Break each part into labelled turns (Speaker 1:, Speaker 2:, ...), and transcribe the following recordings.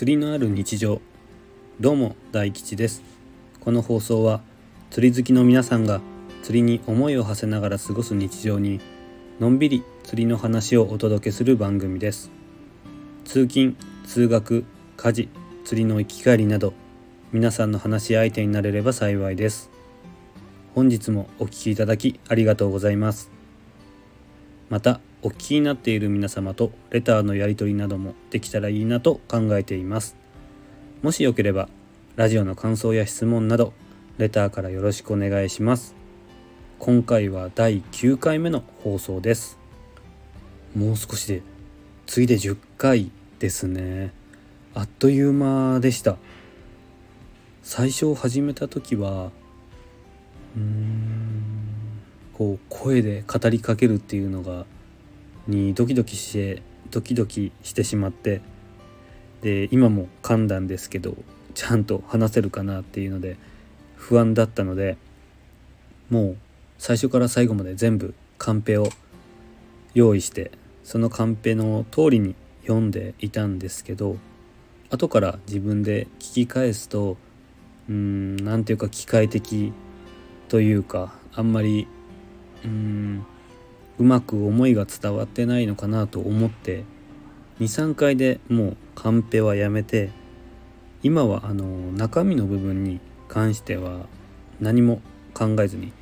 Speaker 1: 釣りのある日常。どうも大吉です。この放送は釣り好きの皆さんが釣りに思いを馳せながら過ごす日常にのんびり釣りの話をお届けする番組です。通勤通学家事釣りの行き帰りなど皆さんの話し相手になれれば幸いです。本日もお聴きいただきありがとうございます。またお聞きになっている皆様とレターのやり取りなどもできたらいいなと考えています。もしよければラジオの感想や質問などレターからよろしくお願いします。今回は第9回目の放送です。もう少しで次で10回ですね。あっという間でした。最初始めた時はうーんこう声で語りかけるっていうのがにドキドキしてドキドキしてしまってで今も噛んだんですけどちゃんと話せるかなっていうので不安だったのでもう最初から最後まで全部カンペを用意してそのカンペの通りに読んでいたんですけど後から自分で聞き返すとうん何ていうか機械的というかあんまりうんうまく思いが伝わってないのかなと思って23回でもうカンペはやめて今はあの中身の部分に関しては何も考えずに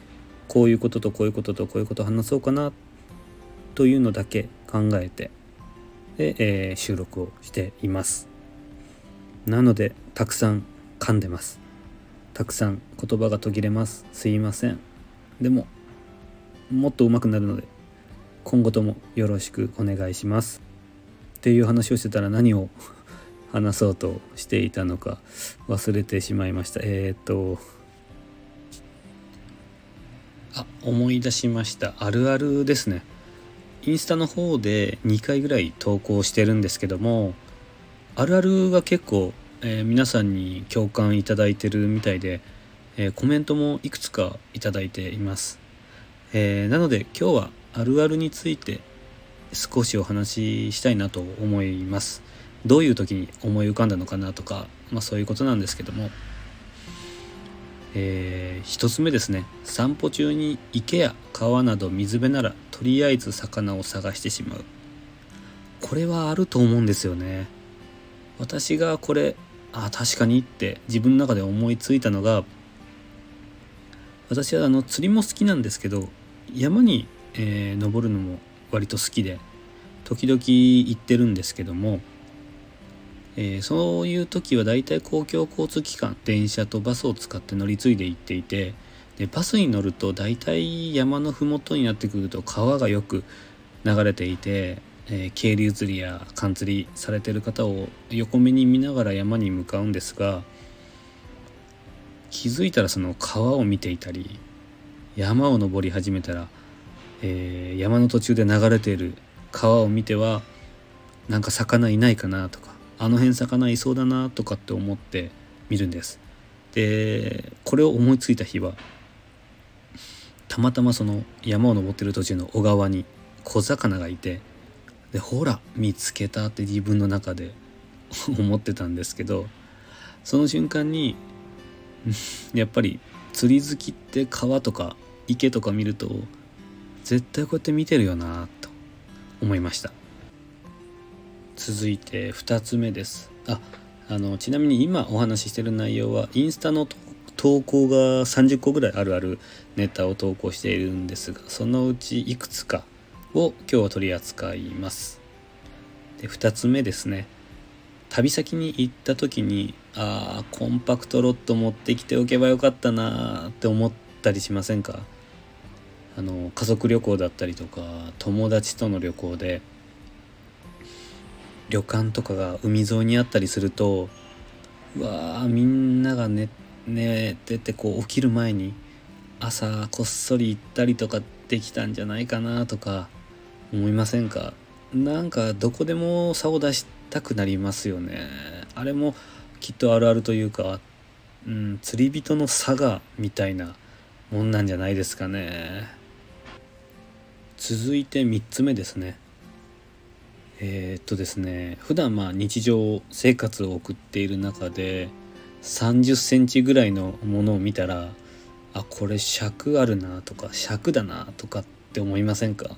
Speaker 1: こういうこととこういうこととこういうこと話そうかなというのだけ考えてで、えー、収録をしています。なのでたくさん噛んでます。たくさん言葉が途切れます。すいません。でももっと上手くなるので今後ともよろしくお願いします。っていう話をしてたら何を 話そうとしていたのか忘れてしまいました。えっ、とあ思い出しました。あるあるですね。インスタの方で2回ぐらい投稿してるんですけどもあるあるが結構、えー、皆さんに共感いただいてるみたいで、えー、コメントもいくつかいただいています、えー、なので今日はあるあるについて少しお話ししたいなと思います。どういう時に思い浮かんだのかなとか、まあ、そういうことなんですけども、えー、一つ目ですね。散歩中に池や川など水辺ならとりあえず魚を探してしまう。これはあると思うんですよね。私がこれあ確かにって自分の中で思いついたのが私はあの釣りも好きなんですけど山にえー、登るのも割と好きで時々行ってるんですけども、えー、そういう時はだいたい公共交通機関電車とバスを使って乗り継いで行っていてでバスに乗ると大体山の麓になってくると川がよく流れていて、えー、渓流釣りや寒釣りされてる方を横目に見ながら山に向かうんですが気づいたらその川を見ていたり山を登り始めたらえー、山の途中で流れている川を見てはなんか魚いないかなとかあの辺魚いそうだなとかって思って見るんです。でこれを思いついた日はたまたまその山を登ってる途中の小川に小魚がいてでほら見つけたって自分の中で 思ってたんですけどその瞬間にやっぱり釣り好きって川とか池とか見ると絶対こうやって見てるよなと思いました。続いて2つ目です。ああのちなみに今お話ししてる内容はインスタの投稿が30個ぐらいあるあるネタを投稿しているんですがそのうちいくつかを今日は取り扱います。で2つ目ですね。旅先に行った時にああコンパクトロット持ってきておけばよかったなって思ったりしませんか？あの家族旅行だったりとか友達との旅行で旅館とかが海沿いにあったりするとうわーみんなが寝寝ててこう起きる前に朝こっそり行ったりとかできたんじゃないかなとか思いませんか？なんかどこでも差を出したくなりますよね。あれもきっとあるあるというか、うん、釣り人の差がみたいなもんなんじゃないですかね。続いて3つ目ですね、えー、っとですね普段まあ日常生活を送っている中で30センチぐらいのものを見たらあこれ尺あるなとか尺だなとかって思いませんか？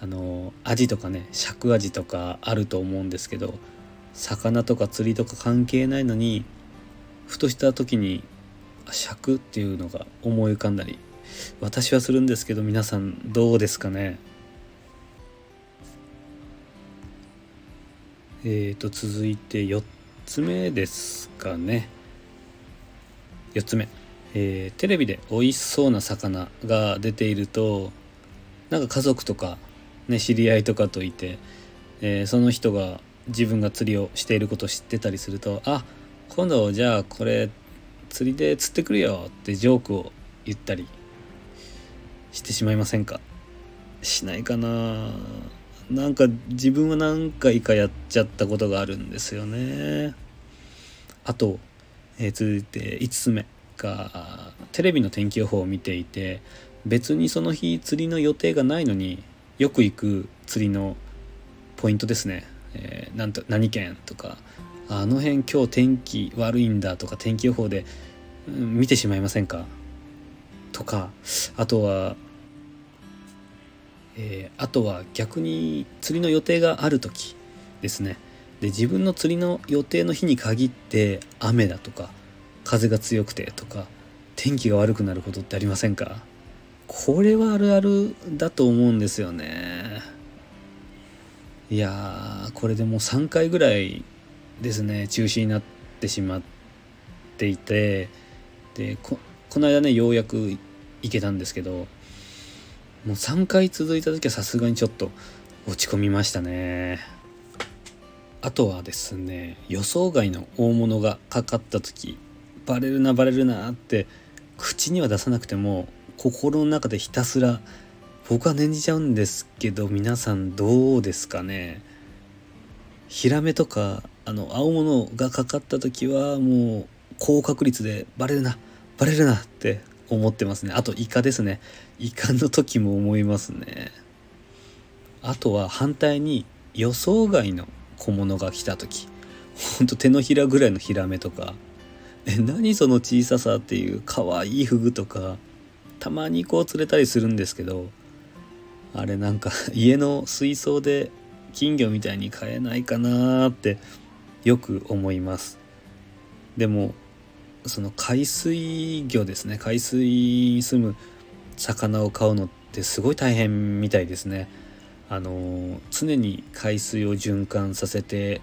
Speaker 1: あのアとかね尺アジとかあると思うんですけど魚とか釣りとか関係ないのにふとした時に尺っていうのが思い浮かんだり私はするんですけど皆さんどうですかね。えーと続いて4つ目ですかね。4つ目、えー、テレビで美味しそうな魚が出ているとなんか家族とか、ね、知り合いとかといて、えー、その人が自分が釣りをしていることを知ってたりするとあ今度じゃあこれ釣りで釣ってくるよってジョークを言ったり。してしまいませんか？しないかな。なんか自分は何回かやっちゃったことがあるんですよね。あと、えー、続いて5つ目がテレビの天気予報を見ていて別にその日釣りの予定がないのによく行く釣りのポイントですね、えー、なんと何県とかあの辺今日天気悪いんだとか天気予報で、うん、見てしまいませんか？とかあとは、えー、あとは逆に釣りの予定がある時ですね。で自分の釣りの予定の日に限って雨だとか風が強くてとか天気が悪くなることってありませんか？これはあるあるだと思うんですよね。いやこれでもう3回ぐらいですね中止になってしまっていて。でここの間ねようやく行けたんですけどもう3回続いた時はさすがにちょっと落ち込みましたね。あとはですね予想外の大物がかかった時バレるなバレるなって口には出さなくても心の中でひたすら僕は念じちゃうんですけど皆さんどうですかね。ヒラメとかあの青物がかかった時はもう高確率でバレるなバレるなって思ってますね。あとイカですね。イカの時も思いますね。あとは反対に予想外の小物が来た時。ほんと手のひらぐらいのヒラメとか。え何その小ささっていう可愛いフグとか。たまにこう釣れたりするんですけど。あれなんか 家の水槽で金魚みたいに飼えないかなってよく思います。でもその海水魚ですね。海水に住む魚を飼うのってすごい大変みたいですね。あの常に海水を循環させて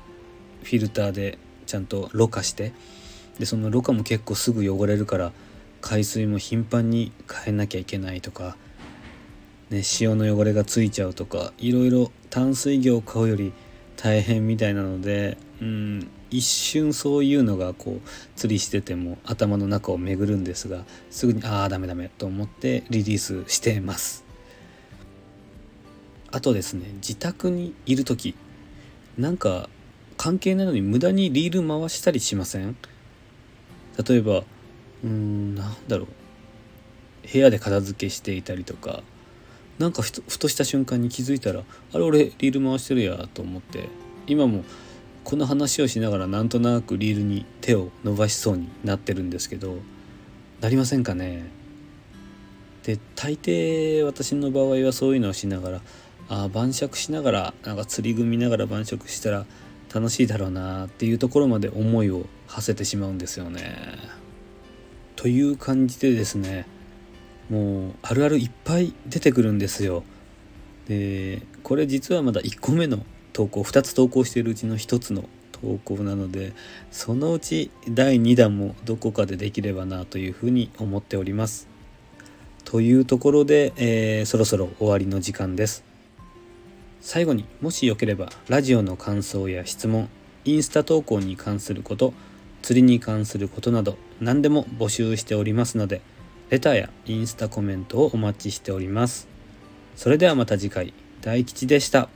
Speaker 1: フィルターでちゃんとろ過してでそのろ過も結構すぐ汚れるから海水も頻繁に変えなきゃいけないとか、ね、塩の汚れがついちゃうとかいろいろ淡水魚を買うより大変みたいなので、うん、一瞬そういうのがこう釣りしてても頭の中を巡るんですがすぐにああダメダメと思ってリリースしてます。あとですね自宅にいる時なんか関係ないのに無駄にリール回したりしません？例えばうーんなんだろう。部屋で片付けしていたりとかなんかふとした瞬間に気づいたらあれ俺リール回してるやと思って今もこの話をしながらなんとなくリールに手を伸ばしそうになってるんですけどなりませんかね？で大抵私の場合はそういうのをしながらああ晩酌しながらなんか釣り具見ながら晩酌したら楽しいだろうなっていうところまで思いを馳せてしまうんですよね。という感じでですねもうあるあるいっぱい出てくるんですよ。でこれ実はまだ1個目の投稿2つ投稿しているうちの1つの投稿なのでそのうち第2弾もどこかでできればなというふうに思っております。というところで、えー、そろそろ終わりの時間です。最後にもしよければラジオの感想や質問インスタ投稿に関すること釣りに関することなど何でも募集しておりますのでレターやインスタコメントをお待ちしております。それではまた次回大吉でした。